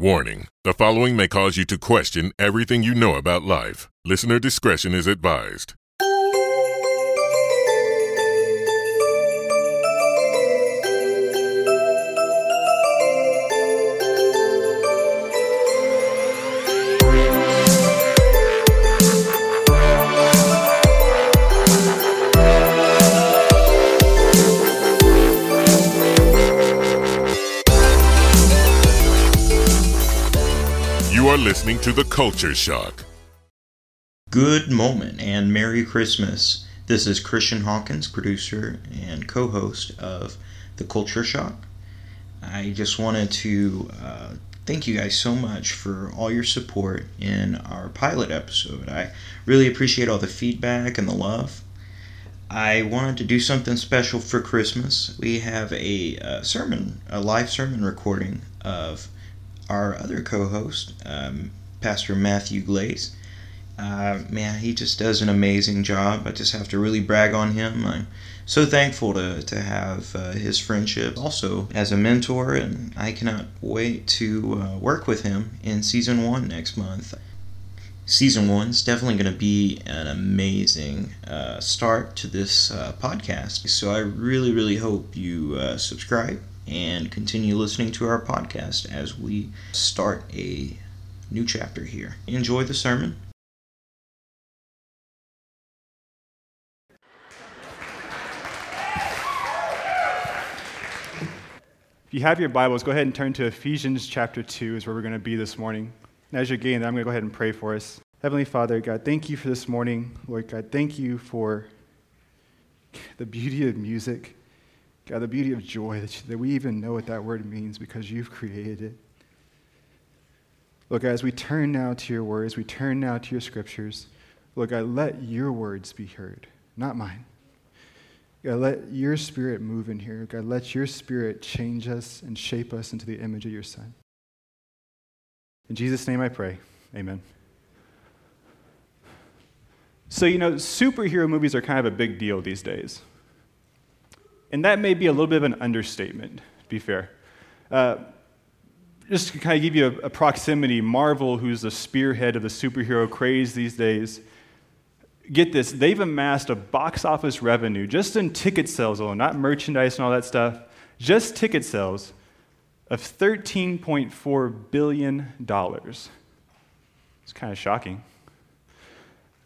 Warning the following may cause you to question everything you know about life. Listener discretion is advised. Are listening to The Culture Shock. Good moment and Merry Christmas. This is Christian Hawkins, producer and co host of The Culture Shock. I just wanted to uh, thank you guys so much for all your support in our pilot episode. I really appreciate all the feedback and the love. I wanted to do something special for Christmas. We have a, uh sermon, a live sermon recording of our other co-host, um, Pastor Matthew Glaze. Uh, man, he just does an amazing job. I just have to really brag on him. I'm so thankful to, to have uh, his friendship also as a mentor, and I cannot wait to uh, work with him in season one next month. Season one is definitely going to be an amazing uh, start to this uh, podcast. So I really, really hope you uh, subscribe and continue listening to our podcast as we start a new chapter here. Enjoy the sermon. If you have your Bibles, go ahead and turn to Ephesians chapter 2 is where we're going to be this morning. And as you're getting there, I'm going to go ahead and pray for us. Heavenly Father, God, thank you for this morning. Lord God, thank you for the beauty of music. God, the beauty of joy that, that we even know what that word means because you've created it. Look, as we turn now to your words, we turn now to your scriptures. Look, God, let your words be heard, not mine. God, let your spirit move in here. God, let your spirit change us and shape us into the image of your Son. In Jesus' name I pray. Amen. So, you know, superhero movies are kind of a big deal these days. And that may be a little bit of an understatement, to be fair. Uh, just to kind of give you a, a proximity, Marvel, who's the spearhead of the superhero craze these days, get this, they've amassed a box office revenue just in ticket sales alone, not merchandise and all that stuff, just ticket sales of $13.4 billion. It's kind of shocking.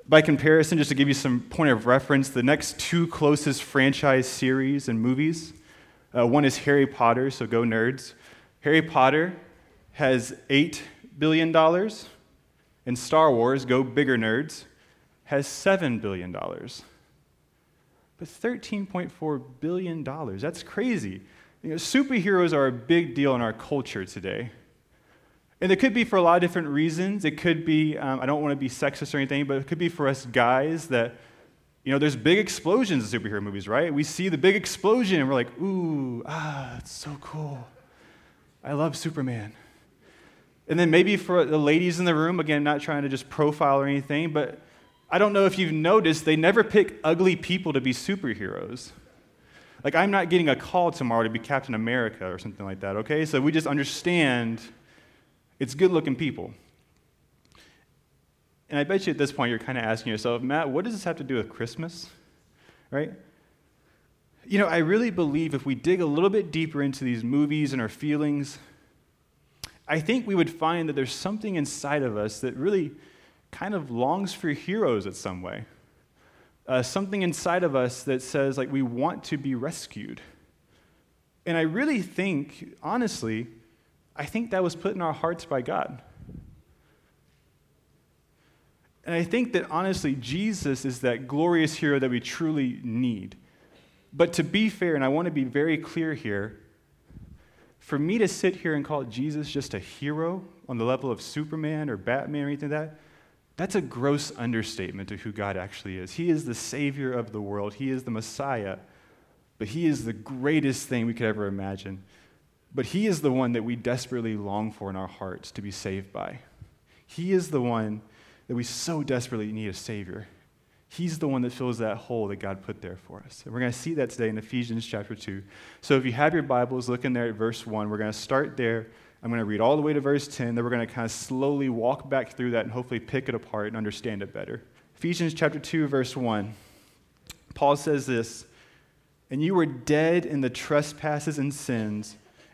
By comparison, just to give you some point of reference, the next two closest franchise series and movies uh, one is Harry Potter, so go nerds. Harry Potter has $8 billion, and Star Wars, go bigger nerds, has $7 billion. But $13.4 billion, that's crazy. You know, superheroes are a big deal in our culture today. And it could be for a lot of different reasons. It could be, um, I don't want to be sexist or anything, but it could be for us guys that, you know, there's big explosions in superhero movies, right? We see the big explosion and we're like, ooh, ah, it's so cool. I love Superman. And then maybe for the ladies in the room, again, not trying to just profile or anything, but I don't know if you've noticed, they never pick ugly people to be superheroes. Like, I'm not getting a call tomorrow to be Captain America or something like that, okay? So we just understand it's good looking people. And I bet you at this point you're kind of asking yourself, Matt, what does this have to do with Christmas? Right? You know, I really believe if we dig a little bit deeper into these movies and our feelings, I think we would find that there's something inside of us that really kind of longs for heroes in some way. Uh, something inside of us that says, like, we want to be rescued. And I really think, honestly, I think that was put in our hearts by God. And I think that honestly, Jesus is that glorious hero that we truly need. But to be fair, and I want to be very clear here, for me to sit here and call Jesus just a hero on the level of Superman or Batman or anything like that, that's a gross understatement of who God actually is. He is the Savior of the world, He is the Messiah, but He is the greatest thing we could ever imagine. But He is the one that we desperately long for in our hearts to be saved by. He is the one that we so desperately need a Savior. He's the one that fills that hole that God put there for us. And we're going to see that today in Ephesians chapter 2. So if you have your Bibles, look in there at verse 1. We're going to start there I'm going to read all the way to verse 10, then we're going to kind of slowly walk back through that and hopefully pick it apart and understand it better. Ephesians chapter 2, verse 1. Paul says this And you were dead in the trespasses and sins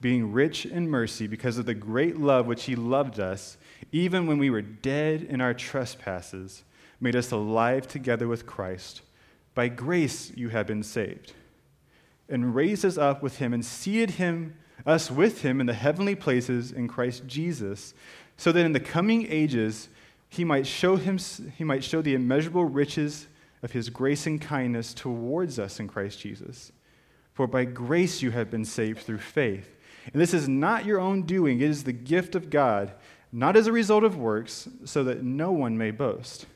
being rich in mercy because of the great love which He loved us, even when we were dead in our trespasses, made us alive together with Christ. By grace you have been saved. And raised us up with Him and seated him, us with Him in the heavenly places in Christ Jesus, so that in the coming ages he might show, him, he might show the immeasurable riches of his grace and kindness towards us in Christ Jesus. For by grace you have been saved through faith. And this is not your own doing, it is the gift of God, not as a result of works, so that no one may boast.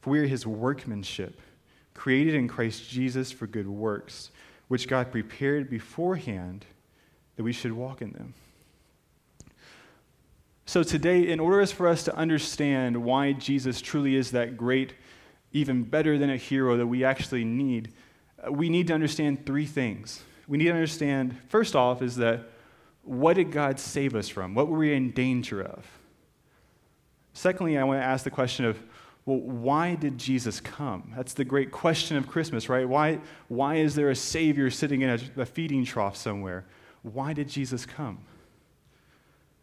For we are his workmanship, created in Christ Jesus for good works, which God prepared beforehand that we should walk in them. So, today, in order for us to understand why Jesus truly is that great, even better than a hero that we actually need, we need to understand three things. We need to understand, first off, is that what did God save us from? What were we in danger of? Secondly, I want to ask the question of, well, why did Jesus come? That's the great question of Christmas, right? Why, why is there a Savior sitting in a, a feeding trough somewhere? Why did Jesus come?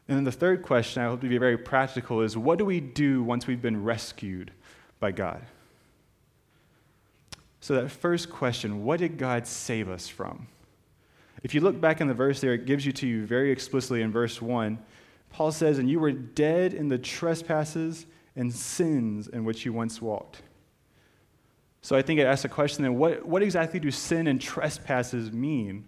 And then the third question, I hope to be very practical, is what do we do once we've been rescued by God? So, that first question, what did God save us from? If you look back in the verse there, it gives you to you very explicitly in verse 1. Paul says, And you were dead in the trespasses and sins in which you once walked. So I think it asks a question then what, what exactly do sin and trespasses mean?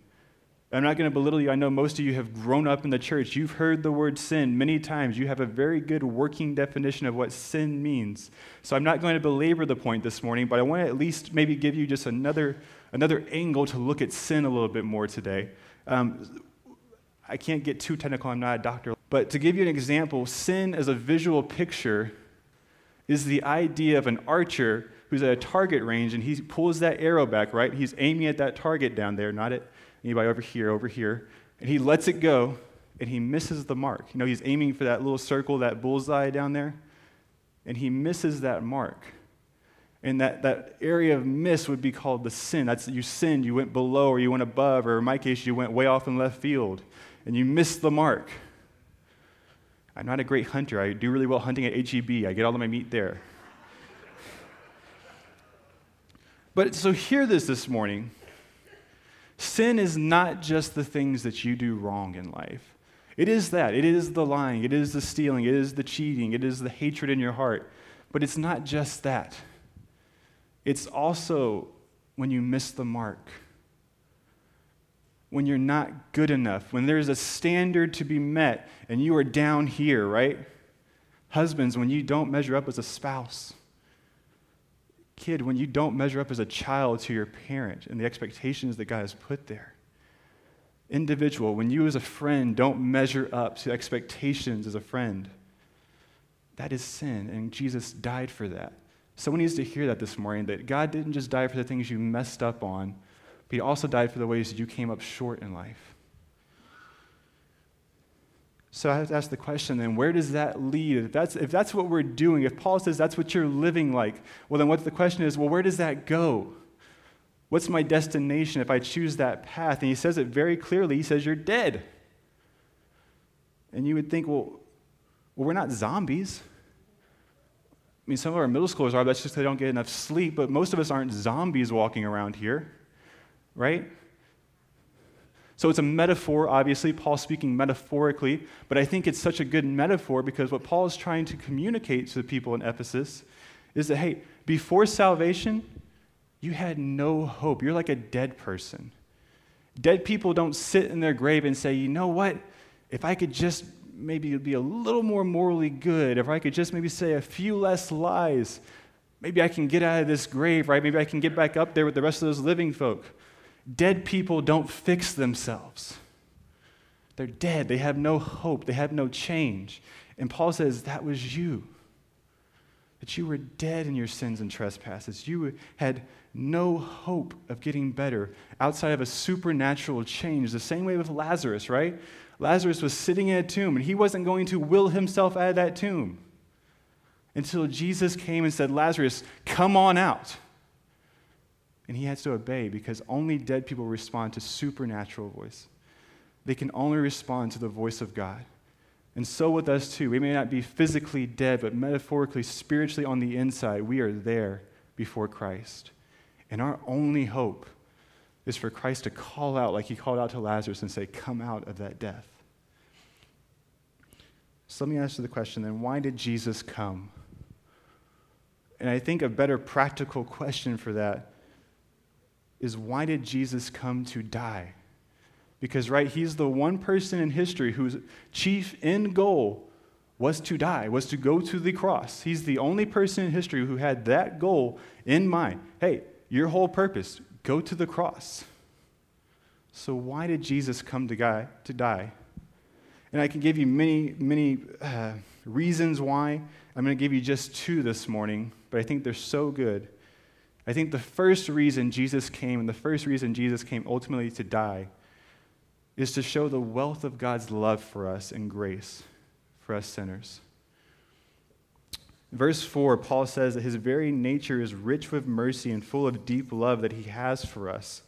I'm not going to belittle you. I know most of you have grown up in the church. You've heard the word sin many times. You have a very good working definition of what sin means. So I'm not going to belabor the point this morning, but I want to at least maybe give you just another, another angle to look at sin a little bit more today. Um, I can't get too technical, I'm not a doctor. But to give you an example, sin as a visual picture is the idea of an archer who's at a target range and he pulls that arrow back, right? He's aiming at that target down there, not at Anybody over here, over here? And he lets it go and he misses the mark. You know, he's aiming for that little circle, that bullseye down there, and he misses that mark. And that, that area of miss would be called the sin. That's you sinned, you went below or you went above, or in my case, you went way off in left field and you missed the mark. I'm not a great hunter. I do really well hunting at HEB. I get all of my meat there. But so hear this this morning. Sin is not just the things that you do wrong in life. It is that. It is the lying, it is the stealing, it is the cheating, it is the hatred in your heart. But it's not just that. It's also when you miss the mark, when you're not good enough, when there's a standard to be met and you are down here, right? Husbands, when you don't measure up as a spouse kid when you don't measure up as a child to your parent and the expectations that God has put there. Individual, when you as a friend don't measure up to expectations as a friend, that is sin, and Jesus died for that. Someone needs to hear that this morning that God didn't just die for the things you messed up on, but He also died for the ways that you came up short in life. So I have to ask the question then, where does that lead? If that's, if that's what we're doing, if Paul says that's what you're living like, well, then what the question is, well, where does that go? What's my destination if I choose that path? And he says it very clearly. He says, You're dead. And you would think, well, well we're not zombies. I mean, some of our middle schoolers are, that's just they don't get enough sleep, but most of us aren't zombies walking around here, right? So it's a metaphor, obviously, Paul speaking metaphorically, but I think it's such a good metaphor because what Paul is trying to communicate to the people in Ephesus is that, hey, before salvation, you had no hope. You're like a dead person. Dead people don't sit in their grave and say, you know what? If I could just maybe it'd be a little more morally good, if I could just maybe say a few less lies, Maybe I can get out of this grave, right? Maybe I can get back up there with the rest of those living folk. Dead people don't fix themselves. They're dead. They have no hope. They have no change. And Paul says, That was you. That you were dead in your sins and trespasses. You had no hope of getting better outside of a supernatural change. The same way with Lazarus, right? Lazarus was sitting in a tomb, and he wasn't going to will himself out of that tomb until Jesus came and said, Lazarus, come on out. And he has to obey because only dead people respond to supernatural voice. They can only respond to the voice of God. And so with us too. We may not be physically dead, but metaphorically, spiritually on the inside, we are there before Christ. And our only hope is for Christ to call out, like he called out to Lazarus, and say, Come out of that death. So let me you the question then why did Jesus come? And I think a better practical question for that is why did Jesus come to die? Because, right, he's the one person in history whose chief end goal was to die, was to go to the cross. He's the only person in history who had that goal in mind. Hey, your whole purpose, go to the cross. So, why did Jesus come to, die? To die? And I can give you many, many uh, reasons why. I'm going to give you just two this morning, but I think they're so good. I think the first reason Jesus came, and the first reason Jesus came ultimately to die, is to show the wealth of God's love for us and grace for us sinners. Verse 4, Paul says that his very nature is rich with mercy and full of deep love that he has for us.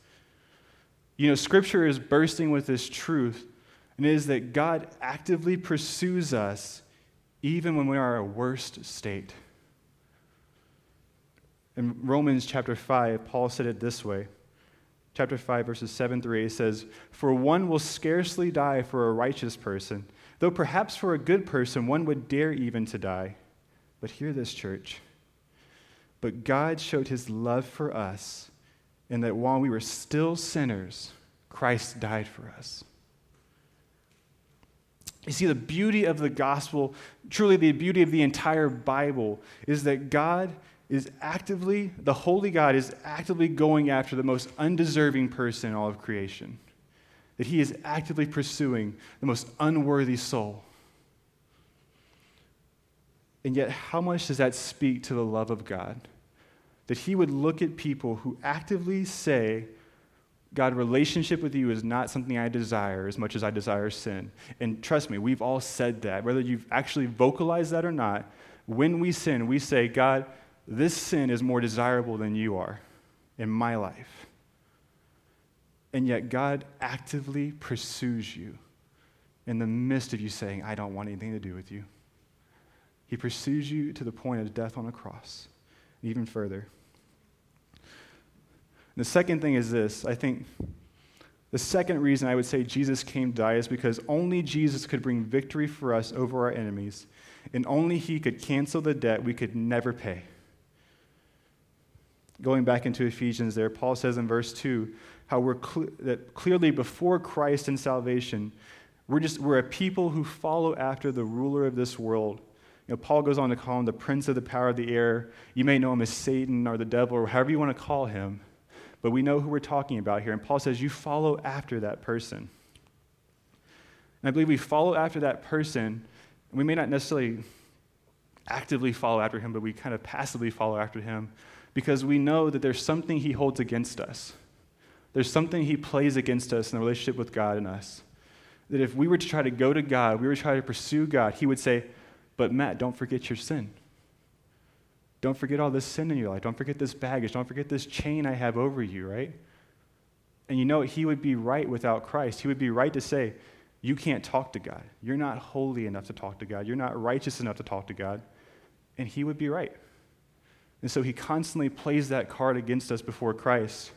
You know, Scripture is bursting with this truth, and it is that God actively pursues us even when we are in our worst state. In Romans chapter 5, Paul said it this way. Chapter 5, verses 7 through 8 says, For one will scarcely die for a righteous person, though perhaps for a good person one would dare even to die. But hear this, church. But God showed his love for us in that while we were still sinners, Christ died for us. You see, the beauty of the gospel, truly the beauty of the entire Bible, is that God is actively, the holy God is actively going after the most undeserving person in all of creation. That he is actively pursuing the most unworthy soul. And yet, how much does that speak to the love of God? That he would look at people who actively say, God, relationship with you is not something I desire as much as I desire sin. And trust me, we've all said that. Whether you've actually vocalized that or not, when we sin, we say, God, this sin is more desirable than you are in my life. And yet, God actively pursues you in the midst of you saying, I don't want anything to do with you. He pursues you to the point of death on a cross, even further. The second thing is this I think the second reason I would say Jesus came to die is because only Jesus could bring victory for us over our enemies, and only He could cancel the debt we could never pay. Going back into Ephesians, there, Paul says in verse 2 how we're cl- that clearly before Christ and salvation, we're just we're a people who follow after the ruler of this world. You know, Paul goes on to call him the prince of the power of the air. You may know him as Satan or the devil or however you want to call him, but we know who we're talking about here. And Paul says, You follow after that person. And I believe we follow after that person. We may not necessarily actively follow after him, but we kind of passively follow after him because we know that there's something he holds against us. There's something he plays against us in the relationship with God and us. That if we were to try to go to God, we were to try to pursue God, he would say, But Matt, don't forget your sin. Don't forget all this sin in your life. Don't forget this baggage. Don't forget this chain I have over you, right? And you know, he would be right without Christ. He would be right to say, You can't talk to God. You're not holy enough to talk to God. You're not righteous enough to talk to God. And he would be right. And so he constantly plays that card against us before Christ.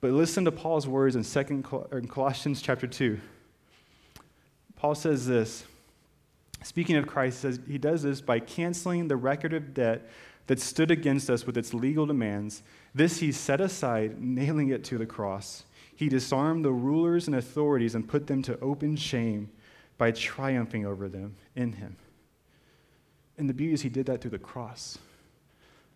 But listen to Paul's words in, second, in Colossians chapter 2. Paul says this. Speaking of Christ, he says he does this by canceling the record of debt that stood against us with its legal demands. This he set aside, nailing it to the cross. He disarmed the rulers and authorities and put them to open shame by triumphing over them in him. And the beauty is, he did that through the cross.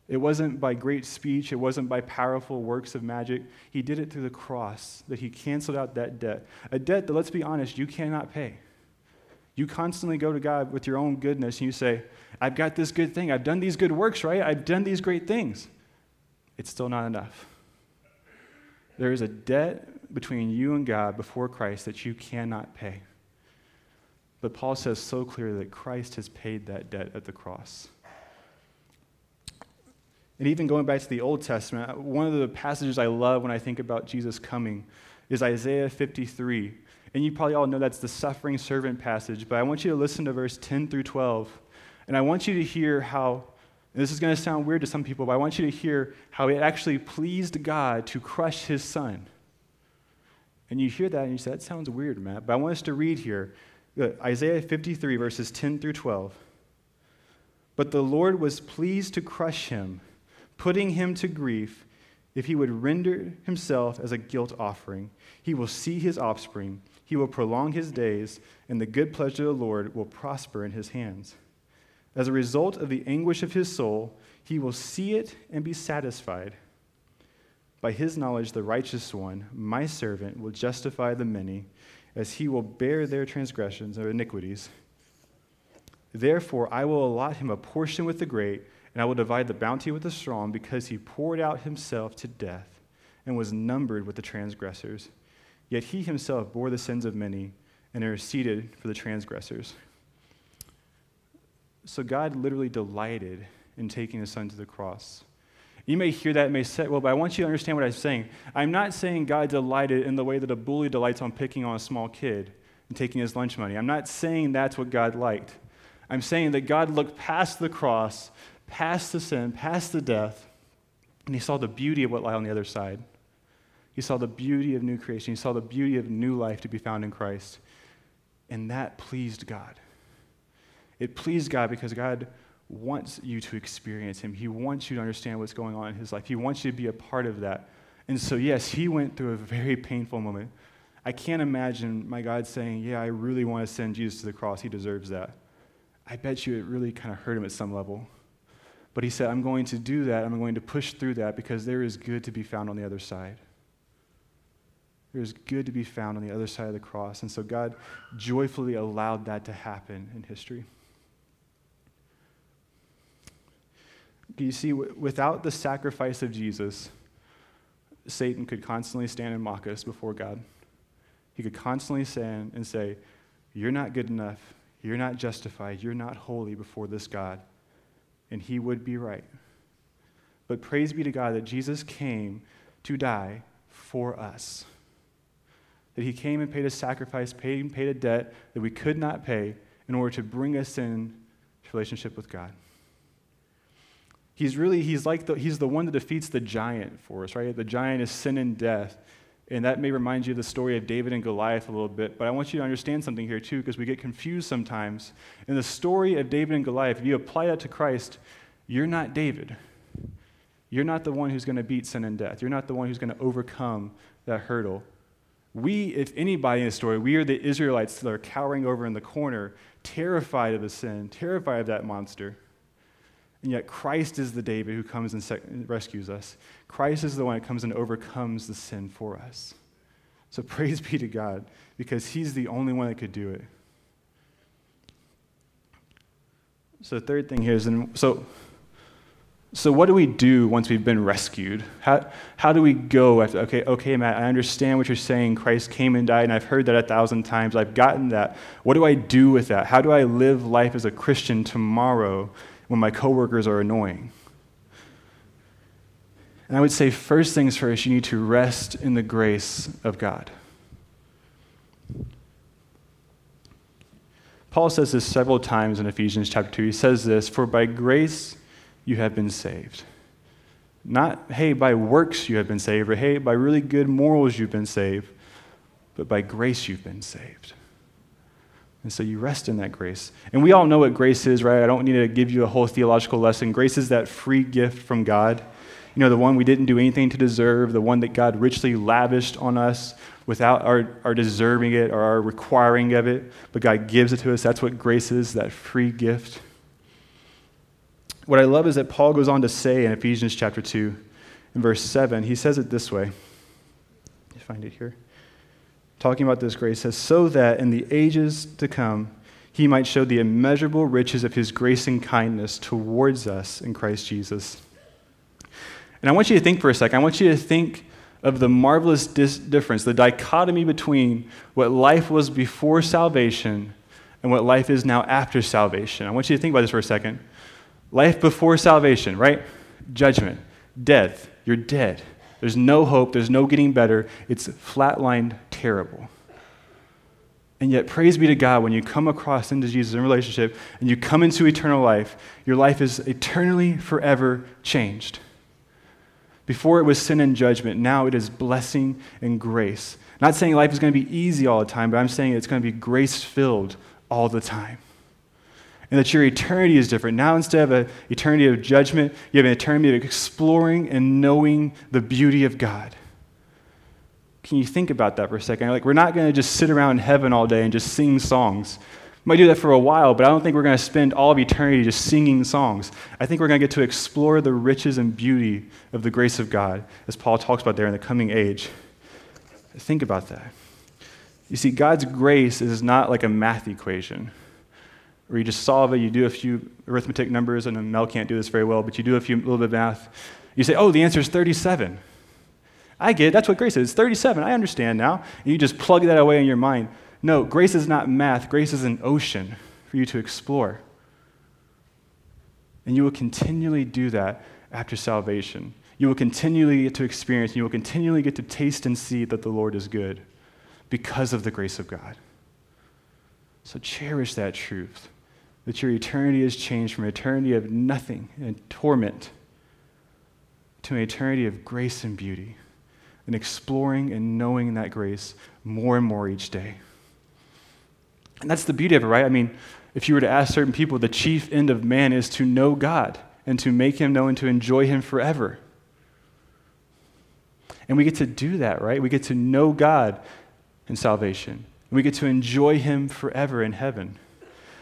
It wasn't by great speech, it wasn't by powerful works of magic. He did it through the cross, that he canceled out that debt. A debt that, let's be honest, you cannot pay. You constantly go to God with your own goodness and you say, I've got this good thing. I've done these good works, right? I've done these great things. It's still not enough. There is a debt between you and God before Christ that you cannot pay. But Paul says so clearly that Christ has paid that debt at the cross. And even going back to the Old Testament, one of the passages I love when I think about Jesus coming is Isaiah 53. And you probably all know that's the suffering servant passage, but I want you to listen to verse 10 through 12. And I want you to hear how, this is going to sound weird to some people, but I want you to hear how it actually pleased God to crush his son. And you hear that and you say, that sounds weird, Matt. But I want us to read here uh, Isaiah 53, verses 10 through 12. But the Lord was pleased to crush him putting him to grief, if he would render himself as a guilt offering. He will see his offspring, he will prolong his days, and the good pleasure of the Lord will prosper in his hands. As a result of the anguish of his soul, he will see it and be satisfied. By his knowledge, the righteous one, my servant, will justify the many, as he will bear their transgressions or iniquities. Therefore, I will allot him a portion with the great and I will divide the bounty with the strong, because he poured out himself to death and was numbered with the transgressors. Yet he himself bore the sins of many and interceded for the transgressors. So God literally delighted in taking his son to the cross. You may hear that may say, well, but I want you to understand what I'm saying. I'm not saying God delighted in the way that a bully delights on picking on a small kid and taking his lunch money. I'm not saying that's what God liked. I'm saying that God looked past the cross past the sin, past the death, and he saw the beauty of what lay on the other side. He saw the beauty of new creation. He saw the beauty of new life to be found in Christ. And that pleased God. It pleased God because God wants you to experience Him. He wants you to understand what's going on in His life. He wants you to be a part of that. And so, yes, He went through a very painful moment. I can't imagine my God saying, Yeah, I really want to send Jesus to the cross. He deserves that. I bet you it really kind of hurt Him at some level. But he said, I'm going to do that. I'm going to push through that because there is good to be found on the other side. There is good to be found on the other side of the cross. And so God joyfully allowed that to happen in history. You see, without the sacrifice of Jesus, Satan could constantly stand and mock us before God. He could constantly stand and say, You're not good enough. You're not justified. You're not holy before this God and he would be right. But praise be to God that Jesus came to die for us. That he came and paid a sacrifice, paid paid a debt that we could not pay in order to bring us in relationship with God. He's really, he's like the, he's the one that defeats the giant for us, right? The giant is sin and death. And that may remind you of the story of David and Goliath a little bit, but I want you to understand something here too, because we get confused sometimes. In the story of David and Goliath, if you apply that to Christ, you're not David. You're not the one who's going to beat sin and death. You're not the one who's going to overcome that hurdle. We, if anybody in the story, we are the Israelites that are cowering over in the corner, terrified of the sin, terrified of that monster. And yet, Christ is the David who comes and rescues us. Christ is the one that comes and overcomes the sin for us. So, praise be to God, because He's the only one that could do it. So, the third thing here is, and so, so what do we do once we've been rescued? How, how do we go after, okay, okay, Matt, I understand what you're saying. Christ came and died, and I've heard that a thousand times. I've gotten that. What do I do with that? How do I live life as a Christian tomorrow when my coworkers are annoying. And I would say, first things first, you need to rest in the grace of God. Paul says this several times in Ephesians chapter 2. He says this For by grace you have been saved. Not, hey, by works you have been saved, or hey, by really good morals you've been saved, but by grace you've been saved. And so you rest in that grace. And we all know what grace is, right? I don't need to give you a whole theological lesson. Grace is that free gift from God. You know, the one we didn't do anything to deserve, the one that God richly lavished on us without our, our deserving it or our requiring of it, but God gives it to us. That's what grace is, that free gift. What I love is that Paul goes on to say in Ephesians chapter 2, in verse 7, he says it this way. You find it here. Talking about this grace, says, So that in the ages to come, he might show the immeasurable riches of his grace and kindness towards us in Christ Jesus. And I want you to think for a second. I want you to think of the marvelous dis- difference, the dichotomy between what life was before salvation and what life is now after salvation. I want you to think about this for a second. Life before salvation, right? Judgment, death. You're dead. There's no hope. There's no getting better. It's flatlined terrible. And yet, praise be to God, when you come across into Jesus in relationship and you come into eternal life, your life is eternally, forever changed. Before it was sin and judgment, now it is blessing and grace. Not saying life is going to be easy all the time, but I'm saying it's going to be grace filled all the time. And that your eternity is different. Now, instead of an eternity of judgment, you have an eternity of exploring and knowing the beauty of God. Can you think about that for a second? Like, we're not going to just sit around in heaven all day and just sing songs. We might do that for a while, but I don't think we're going to spend all of eternity just singing songs. I think we're going to get to explore the riches and beauty of the grace of God, as Paul talks about there in the coming age. Think about that. You see, God's grace is not like a math equation where you just solve it, you do a few arithmetic numbers, and Mel can't do this very well, but you do a few little bit of math. You say, oh, the answer is 37. I get it. That's what grace is. It's 37. I understand now. And you just plug that away in your mind. No, grace is not math. Grace is an ocean for you to explore. And you will continually do that after salvation. You will continually get to experience, you will continually get to taste and see that the Lord is good because of the grace of God. So cherish that truth that your eternity is changed from eternity of nothing and torment to an eternity of grace and beauty and exploring and knowing that grace more and more each day. And that's the beauty of it, right? I mean, if you were to ask certain people, the chief end of man is to know God and to make him known, and to enjoy him forever. And we get to do that, right? We get to know God in salvation. And we get to enjoy him forever in heaven.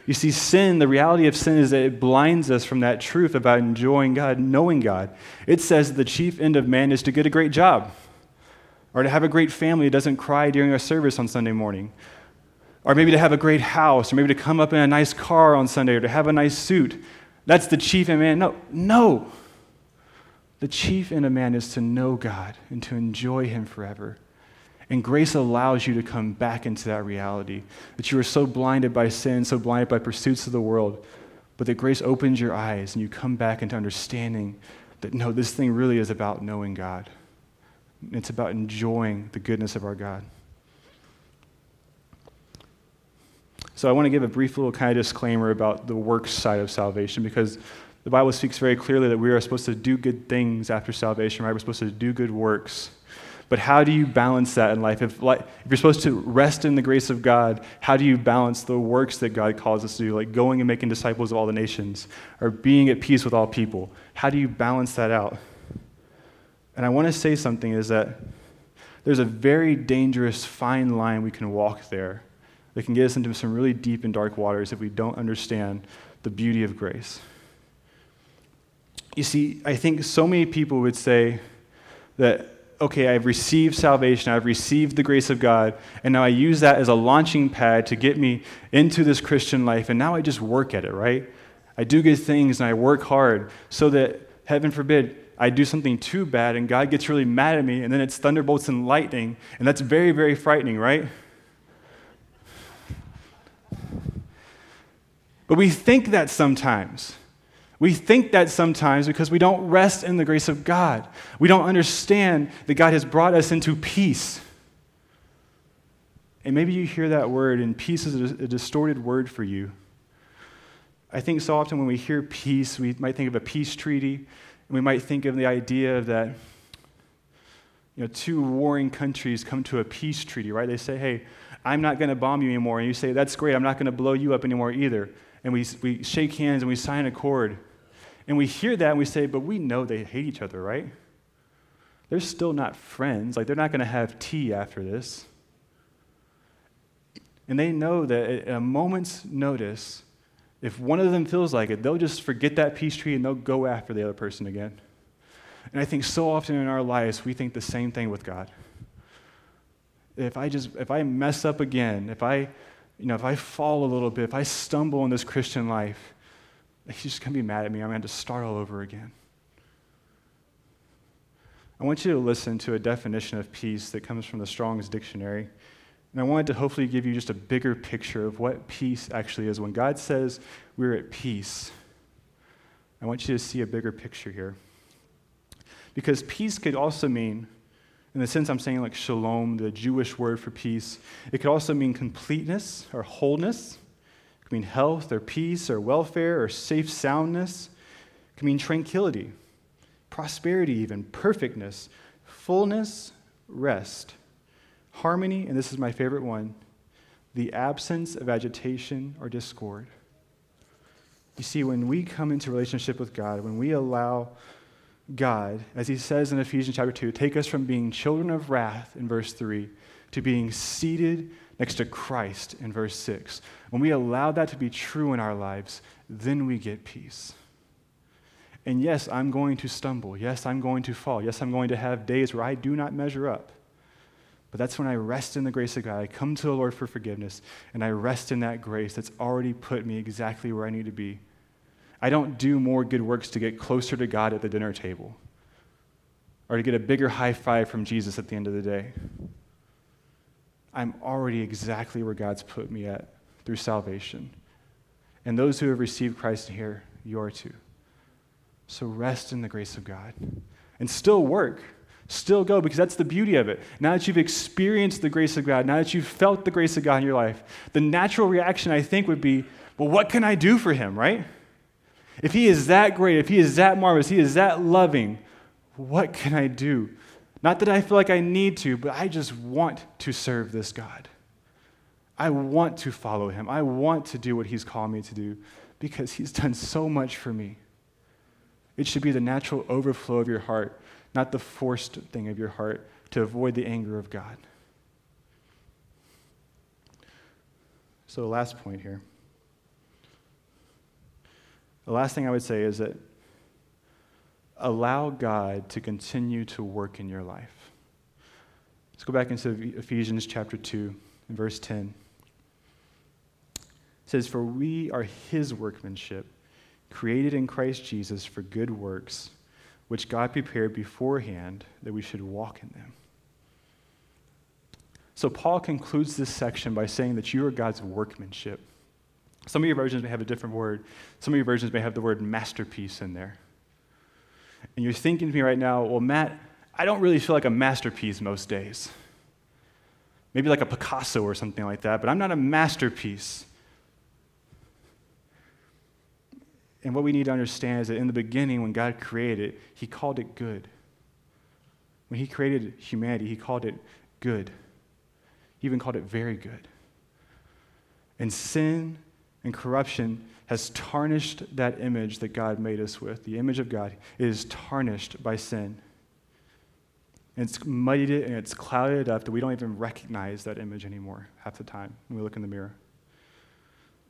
You see, sin, the reality of sin is that it blinds us from that truth about enjoying God, knowing God. It says the chief end of man is to get a great job or to have a great family that doesn't cry during a service on Sunday morning, or maybe to have a great house, or maybe to come up in a nice car on Sunday, or to have a nice suit. That's the chief in man. No, no. The chief in a man is to know God and to enjoy Him forever. And grace allows you to come back into that reality that you were so blinded by sin, so blinded by pursuits of the world, but that grace opens your eyes and you come back into understanding that no, this thing really is about knowing God. It's about enjoying the goodness of our God. So I want to give a brief little kind of disclaimer about the works side of salvation because the Bible speaks very clearly that we are supposed to do good things after salvation, right? We're supposed to do good works. But how do you balance that in life? If, if you're supposed to rest in the grace of God, how do you balance the works that God calls us to do, like going and making disciples of all the nations or being at peace with all people? How do you balance that out? And I want to say something is that there's a very dangerous fine line we can walk there that can get us into some really deep and dark waters if we don't understand the beauty of grace. You see, I think so many people would say that, okay, I've received salvation, I've received the grace of God, and now I use that as a launching pad to get me into this Christian life, and now I just work at it, right? I do good things and I work hard so that, heaven forbid, I do something too bad and God gets really mad at me, and then it's thunderbolts and lightning, and that's very, very frightening, right? But we think that sometimes. We think that sometimes because we don't rest in the grace of God. We don't understand that God has brought us into peace. And maybe you hear that word, and peace is a distorted word for you. I think so often when we hear peace, we might think of a peace treaty, and we might think of the idea that you know, two warring countries come to a peace treaty, right? They say, hey, I'm not going to bomb you anymore. And you say, that's great, I'm not going to blow you up anymore either. And we, we shake hands and we sign a accord. And we hear that and we say, but we know they hate each other, right? They're still not friends. Like, they're not going to have tea after this. And they know that at a moment's notice, If one of them feels like it, they'll just forget that peace tree and they'll go after the other person again. And I think so often in our lives, we think the same thing with God. If I just, if I mess up again, if I, you know, if I fall a little bit, if I stumble in this Christian life, he's just going to be mad at me. I'm going to have to start all over again. I want you to listen to a definition of peace that comes from the Strong's Dictionary. And I wanted to hopefully give you just a bigger picture of what peace actually is. When God says we're at peace, I want you to see a bigger picture here. Because peace could also mean, in the sense I'm saying like shalom, the Jewish word for peace, it could also mean completeness or wholeness. It could mean health or peace or welfare or safe soundness. It could mean tranquility prosperity, even perfectness, fullness, rest, harmony, and this is my favorite one the absence of agitation or discord. You see, when we come into relationship with God, when we allow God, as he says in Ephesians chapter 2, take us from being children of wrath in verse 3 to being seated next to Christ in verse 6. When we allow that to be true in our lives, then we get peace. And yes, I'm going to stumble. Yes, I'm going to fall. Yes, I'm going to have days where I do not measure up. But that's when I rest in the grace of God. I come to the Lord for forgiveness, and I rest in that grace that's already put me exactly where I need to be. I don't do more good works to get closer to God at the dinner table or to get a bigger high five from Jesus at the end of the day. I'm already exactly where God's put me at through salvation. And those who have received Christ here, you are too. So rest in the grace of God and still work. Still go because that's the beauty of it. Now that you've experienced the grace of God, now that you've felt the grace of God in your life, the natural reaction I think would be, well, what can I do for him, right? If he is that great, if he is that marvelous, he is that loving, what can I do? Not that I feel like I need to, but I just want to serve this God. I want to follow him. I want to do what he's called me to do because he's done so much for me. It should be the natural overflow of your heart, not the forced thing of your heart to avoid the anger of God. So, the last point here. The last thing I would say is that allow God to continue to work in your life. Let's go back into Ephesians chapter 2 and verse 10. It says, For we are his workmanship created in Christ Jesus for good works, which God prepared beforehand that we should walk in them. So, Paul concludes this section by saying that you are God's workmanship. Some of your versions may have a different word. Some of your versions may have the word masterpiece in there. And you're thinking to me right now, well, Matt, I don't really feel like a masterpiece most days. Maybe like a Picasso or something like that, but I'm not a masterpiece. And what we need to understand is that in the beginning, when God created, He called it good. When He created humanity, He called it good. He even called it very good. And sin and corruption has tarnished that image that God made us with. The image of God is tarnished by sin. And it's muddied it and it's clouded it up that we don't even recognize that image anymore half the time when we look in the mirror.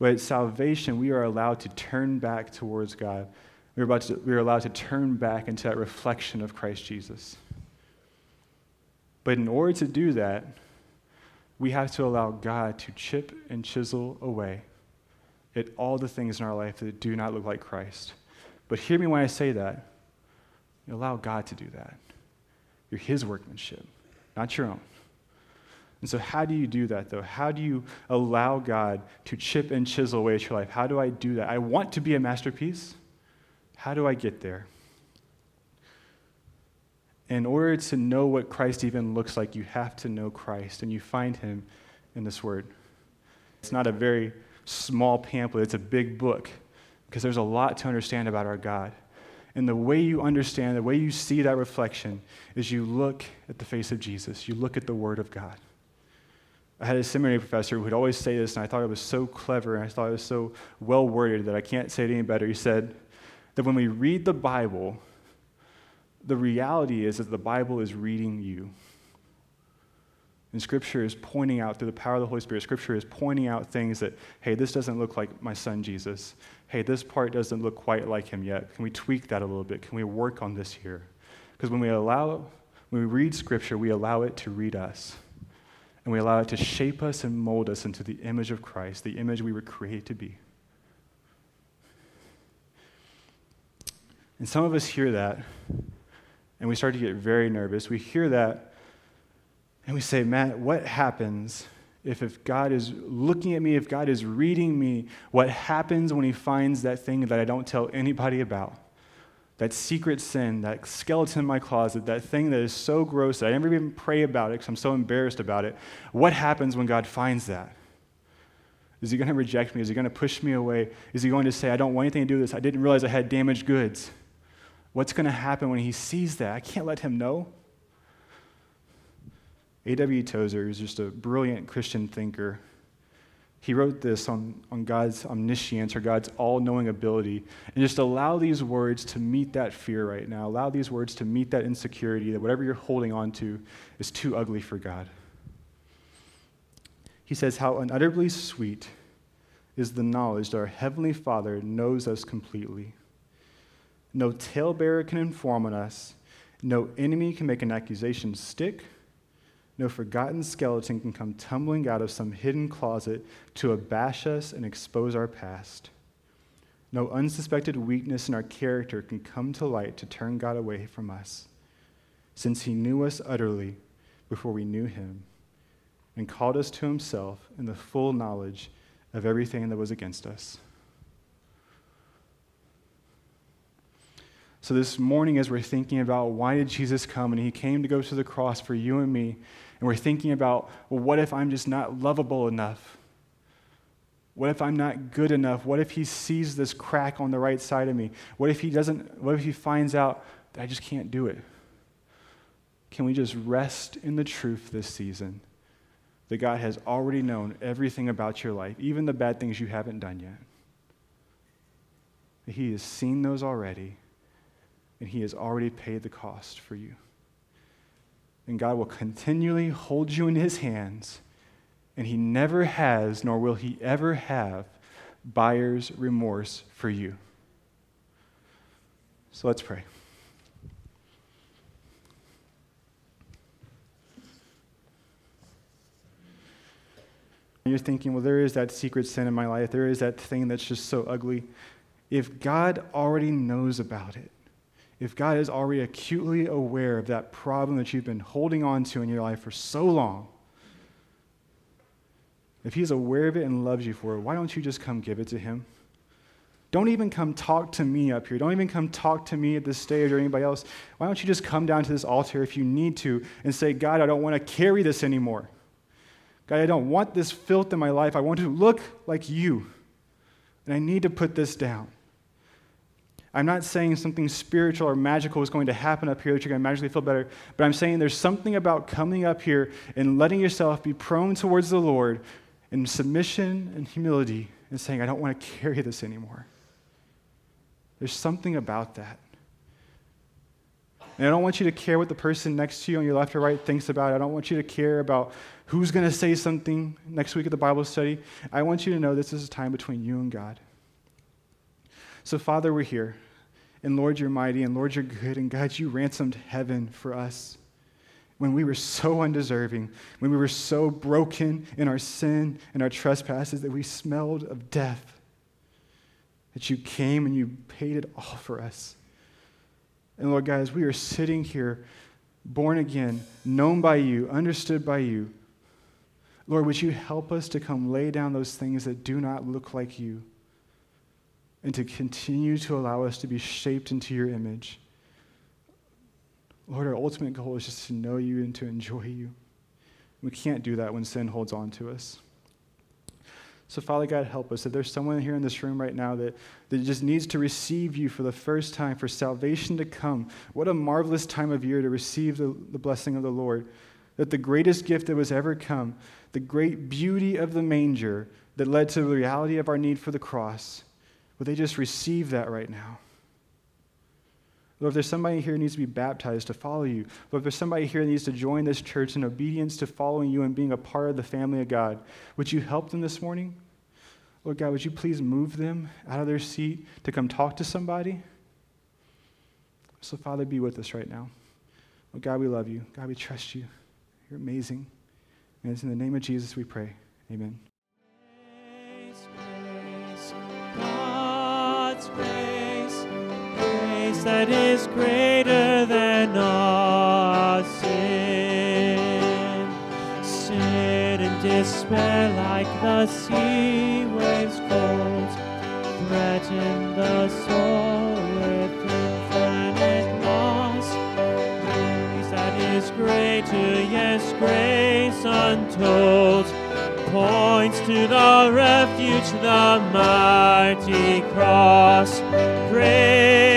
But at salvation, we are allowed to turn back towards God. We are, about to, we are allowed to turn back into that reflection of Christ Jesus. But in order to do that, we have to allow God to chip and chisel away at all the things in our life that do not look like Christ. But hear me when I say that. You allow God to do that. You're His workmanship, not your own. And so, how do you do that, though? How do you allow God to chip and chisel away at your life? How do I do that? I want to be a masterpiece. How do I get there? In order to know what Christ even looks like, you have to know Christ, and you find him in this word. It's not a very small pamphlet, it's a big book because there's a lot to understand about our God. And the way you understand, the way you see that reflection is you look at the face of Jesus, you look at the Word of God. I had a seminary professor who would always say this, and I thought it was so clever and I thought it was so well worded that I can't say it any better. He said that when we read the Bible, the reality is that the Bible is reading you. And Scripture is pointing out, through the power of the Holy Spirit, Scripture is pointing out things that, hey, this doesn't look like my son Jesus. Hey, this part doesn't look quite like him yet. Can we tweak that a little bit? Can we work on this here? Because when we allow, when we read Scripture, we allow it to read us. And we allow it to shape us and mold us into the image of Christ, the image we were created to be. And some of us hear that, and we start to get very nervous. We hear that, and we say, Matt, what happens if, if God is looking at me, if God is reading me? What happens when He finds that thing that I don't tell anybody about? That secret sin, that skeleton in my closet, that thing that is so gross that I never even pray about it because I'm so embarrassed about it. What happens when God finds that? Is he going to reject me? Is he going to push me away? Is he going to say, I don't want anything to do with this? I didn't realize I had damaged goods. What's going to happen when he sees that? I can't let him know. A.W. Tozer is just a brilliant Christian thinker. He wrote this on, on God's omniscience or God's all knowing ability. And just allow these words to meet that fear right now. Allow these words to meet that insecurity that whatever you're holding on to is too ugly for God. He says, How unutterably sweet is the knowledge that our Heavenly Father knows us completely no talebearer can inform on us. No enemy can make an accusation stick. No forgotten skeleton can come tumbling out of some hidden closet to abash us and expose our past. No unsuspected weakness in our character can come to light to turn God away from us, since He knew us utterly before we knew Him and called us to Himself in the full knowledge of everything that was against us. So, this morning, as we're thinking about why did Jesus come and he came to go to the cross for you and me, and we're thinking about, well, what if I'm just not lovable enough? What if I'm not good enough? What if he sees this crack on the right side of me? What if he doesn't, what if he finds out that I just can't do it? Can we just rest in the truth this season that God has already known everything about your life, even the bad things you haven't done yet? He has seen those already and He has already paid the cost for you. And God will continually hold you in His hands, and He never has, nor will He ever have, buyer's remorse for you. So let's pray. You're thinking, well, there is that secret sin in my life. There is that thing that's just so ugly. If God already knows about it, if God is already acutely aware of that problem that you've been holding on to in your life for so long, if He's aware of it and loves you for it, why don't you just come give it to Him? Don't even come talk to me up here. Don't even come talk to me at this stage or anybody else. Why don't you just come down to this altar if you need to and say, God, I don't want to carry this anymore. God, I don't want this filth in my life. I want to look like you. And I need to put this down. I'm not saying something spiritual or magical is going to happen up here that you're going to magically feel better, but I'm saying there's something about coming up here and letting yourself be prone towards the Lord in submission and humility and saying, I don't want to carry this anymore. There's something about that. And I don't want you to care what the person next to you on your left or right thinks about. I don't want you to care about who's going to say something next week at the Bible study. I want you to know this is a time between you and God. So, Father, we're here. And Lord, you're mighty, and Lord, you're good, and God, you ransomed heaven for us when we were so undeserving, when we were so broken in our sin and our trespasses that we smelled of death, that you came and you paid it all for us. And Lord, guys, we are sitting here, born again, known by you, understood by you. Lord, would you help us to come lay down those things that do not look like you? And to continue to allow us to be shaped into your image. Lord, our ultimate goal is just to know you and to enjoy you. We can't do that when sin holds on to us. So, Father God, help us. If there's someone here in this room right now that, that just needs to receive you for the first time, for salvation to come, what a marvelous time of year to receive the, the blessing of the Lord. That the greatest gift that was ever come, the great beauty of the manger that led to the reality of our need for the cross, would they just receive that right now? Lord, if there's somebody here who needs to be baptized to follow you, Lord, if there's somebody here that needs to join this church in obedience to following you and being a part of the family of God, would you help them this morning? Lord God, would you please move them out of their seat to come talk to somebody? So, Father, be with us right now. Lord God, we love you. God, we trust you. You're amazing. And it's in the name of Jesus we pray. Amen. That is greater than our sin. Sin and despair like the sea waves cold threaten the soul with infinite loss. Grace that is greater, yes, grace untold points to the refuge, the mighty cross. Grace